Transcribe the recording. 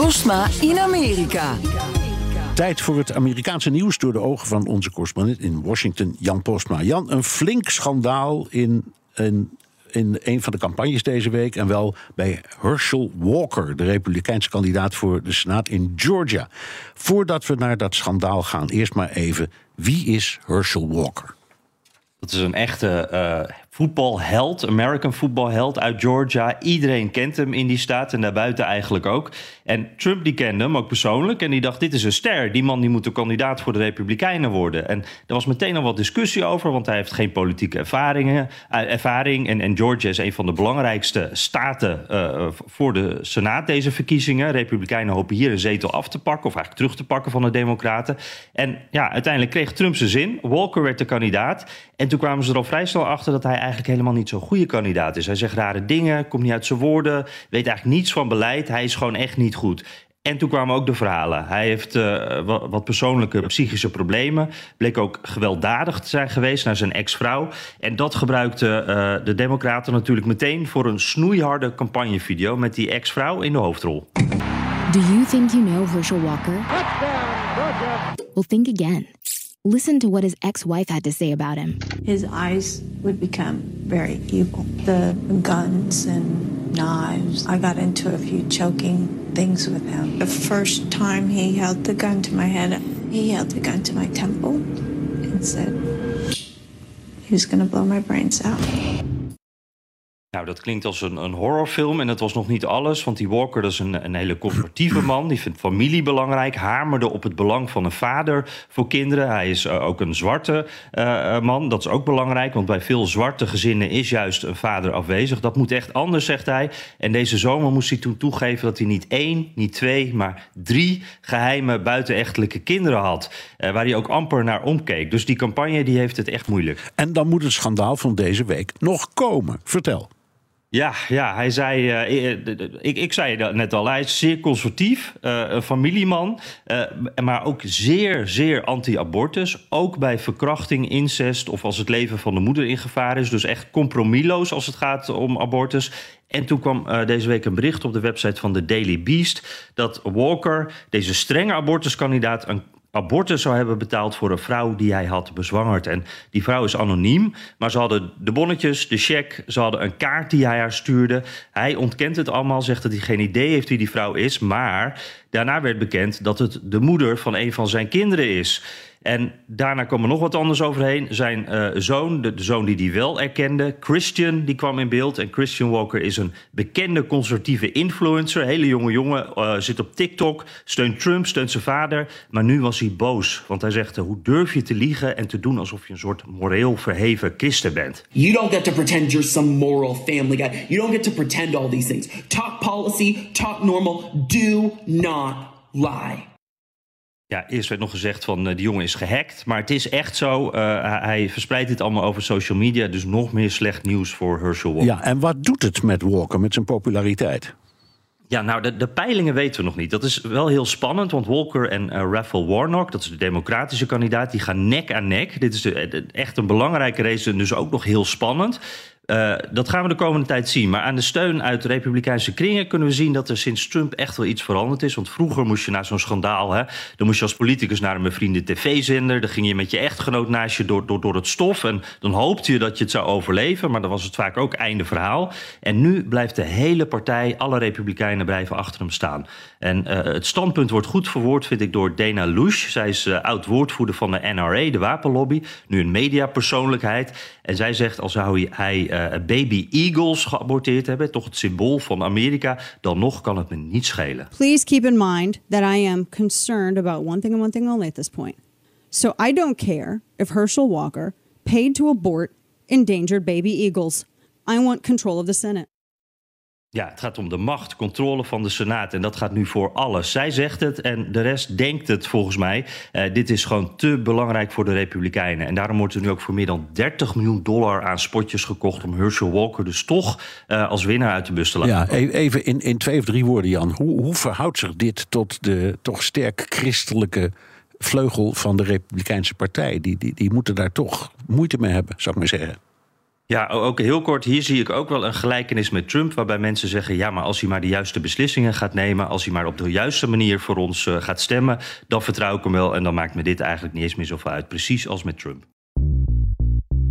Postma in Amerika. Tijd voor het Amerikaanse nieuws door de ogen van onze correspondent in Washington, Jan Postma. Jan, een flink schandaal in een in een van de campagnes deze week. En wel bij Herschel Walker, de Republikeinse kandidaat voor de Senaat in Georgia. Voordat we naar dat schandaal gaan, eerst maar even: wie is Herschel Walker? Dat is een echte uh, voetbalheld, American voetbalheld uit Georgia. Iedereen kent hem in die staat en daarbuiten eigenlijk ook. En Trump die kende hem ook persoonlijk en die dacht: dit is een ster. Die man die moet de kandidaat voor de Republikeinen worden. En er was meteen al wat discussie over, want hij heeft geen politieke ervaringen, uh, ervaring. En, Georgia is een van de belangrijkste staten uh, voor de Senaat deze verkiezingen. Republikeinen hopen hier een zetel af te pakken, of eigenlijk terug te pakken van de Democraten. En ja, uiteindelijk kreeg Trump zijn zin. Walker werd de kandidaat. En toen kwamen ze er al vrij snel achter dat hij helemaal niet zo'n goede kandidaat is. Hij zegt rare dingen, komt niet uit zijn woorden, weet eigenlijk niets van beleid. Hij is gewoon echt niet goed. En toen kwamen ook de verhalen. Hij heeft uh, wat persoonlijke psychische problemen. Bleek ook gewelddadig te zijn geweest naar zijn ex-vrouw. En dat gebruikte uh, de Democraten natuurlijk meteen voor een snoeiharde campagnevideo met die ex-vrouw in de hoofdrol. Do you think you know Herschel Walker? Well, think again. Listen to what his ex wife had to say about him. His eyes would become very evil. The guns and knives. I got into a few choking things with him. The first time he held the gun to my head, he held the gun to my temple and said he was going to blow my brains out. Nou, dat klinkt als een, een horrorfilm en dat was nog niet alles. Want die Walker dat is een, een hele conservatieve man. Die vindt familie belangrijk. Hamerde op het belang van een vader voor kinderen. Hij is uh, ook een zwarte uh, man. Dat is ook belangrijk. Want bij veel zwarte gezinnen is juist een vader afwezig. Dat moet echt anders, zegt hij. En deze zomer moest hij toen toegeven dat hij niet één, niet twee, maar drie geheime buitenechtelijke kinderen had. Waar hij ook amper naar omkeek. Dus die campagne die heeft het echt moeilijk. En dan moet het schandaal van deze week nog komen. Vertel. Ja, ja, hij zei, uh, ik, ik zei dat net al, hij is zeer conservatief, uh, een familieman, uh, maar ook zeer, zeer anti-abortus. Ook bij verkrachting, incest of als het leven van de moeder in gevaar is. Dus echt compromisloos als het gaat om abortus. En toen kwam deze week een bericht op de website van de Daily Beast dat Walker, deze strenge abortuskandidaat, een abortus zou hebben betaald voor een vrouw die hij had bezwangerd. En die vrouw is anoniem, maar ze hadden de bonnetjes, de cheque, ze hadden een kaart die hij haar stuurde. Hij ontkent het allemaal, zegt dat hij geen idee heeft wie die vrouw is, maar daarna werd bekend dat het de moeder van een van zijn kinderen is. En daarna kwam er nog wat anders overheen. Zijn uh, zoon, de, zoon die hij wel erkende, Christian, die kwam in beeld. En Christian Walker is een bekende conservatieve influencer. Hele jonge jongen, uh, zit op TikTok, steunt Trump, steunt zijn vader. Maar nu was hij boos, want hij zegt... hoe durf je te liegen en te doen alsof je een soort moreel verheven christen bent? You don't get to pretend you're some moral family guy. You don't get to pretend all these things. Talk policy, talk normal, do not lie. Ja, eerst werd nog gezegd van uh, die jongen is gehackt. Maar het is echt zo. Uh, hij verspreidt dit allemaal over social media. Dus nog meer slecht nieuws voor Herschel Walker. Ja, en wat doet het met Walker, met zijn populariteit? Ja, nou, de, de, peilingen weten we nog niet. Dat is wel heel spannend, want Walker en uh, Raphael Warnock, dat is de democratische kandidaat, die gaan nek aan nek. Dit is de, de, echt een belangrijke race, dus ook nog heel spannend. Uh, dat gaan we de komende tijd zien. Maar aan de steun uit de Republikeinse kringen kunnen we zien dat er sinds Trump echt wel iets veranderd is. Want vroeger moest je na zo'n schandaal, hè, dan moest je als politicus naar een bevriende tv-zender. Dan ging je met je echtgenoot naast je door, door, door het stof. En dan hoopte je dat je het zou overleven. Maar dan was het vaak ook einde verhaal. En nu blijft de hele partij, alle Republikeinen blijven achter hem staan. En uh, het standpunt wordt goed verwoord, vind ik, door Dana Lush. Zij is uh, oud-woordvoerder van de NRA, de wapenlobby. Nu een mediapersoonlijkheid. En zij zegt, als zou hij baby eagles geaborteerd hebben, toch het symbool van Amerika, dan nog kan het me niet schelen. Please keep in mind that I am concerned about one thing and one thing only at this point. So I don't care if Herschel Walker paid to abort endangered baby eagles. I want control of the Senate. Ja, het gaat om de macht, controle van de Senaat. En dat gaat nu voor alles. Zij zegt het en de rest denkt het volgens mij. Uh, dit is gewoon te belangrijk voor de Republikeinen. En daarom wordt er nu ook voor meer dan 30 miljoen dollar aan spotjes gekocht... om Herschel Walker dus toch uh, als winnaar uit de bus te laten. Ja, even in, in twee of drie woorden, Jan. Hoe, hoe verhoudt zich dit tot de toch sterk christelijke vleugel van de Republikeinse Partij? Die, die, die moeten daar toch moeite mee hebben, zou ik maar zeggen. Ja, ook heel kort. Hier zie ik ook wel een gelijkenis met Trump. Waarbij mensen zeggen: ja, maar als hij maar de juiste beslissingen gaat nemen. Als hij maar op de juiste manier voor ons uh, gaat stemmen. dan vertrouw ik hem wel. En dan maakt me dit eigenlijk niet eens meer zoveel uit. Precies als met Trump.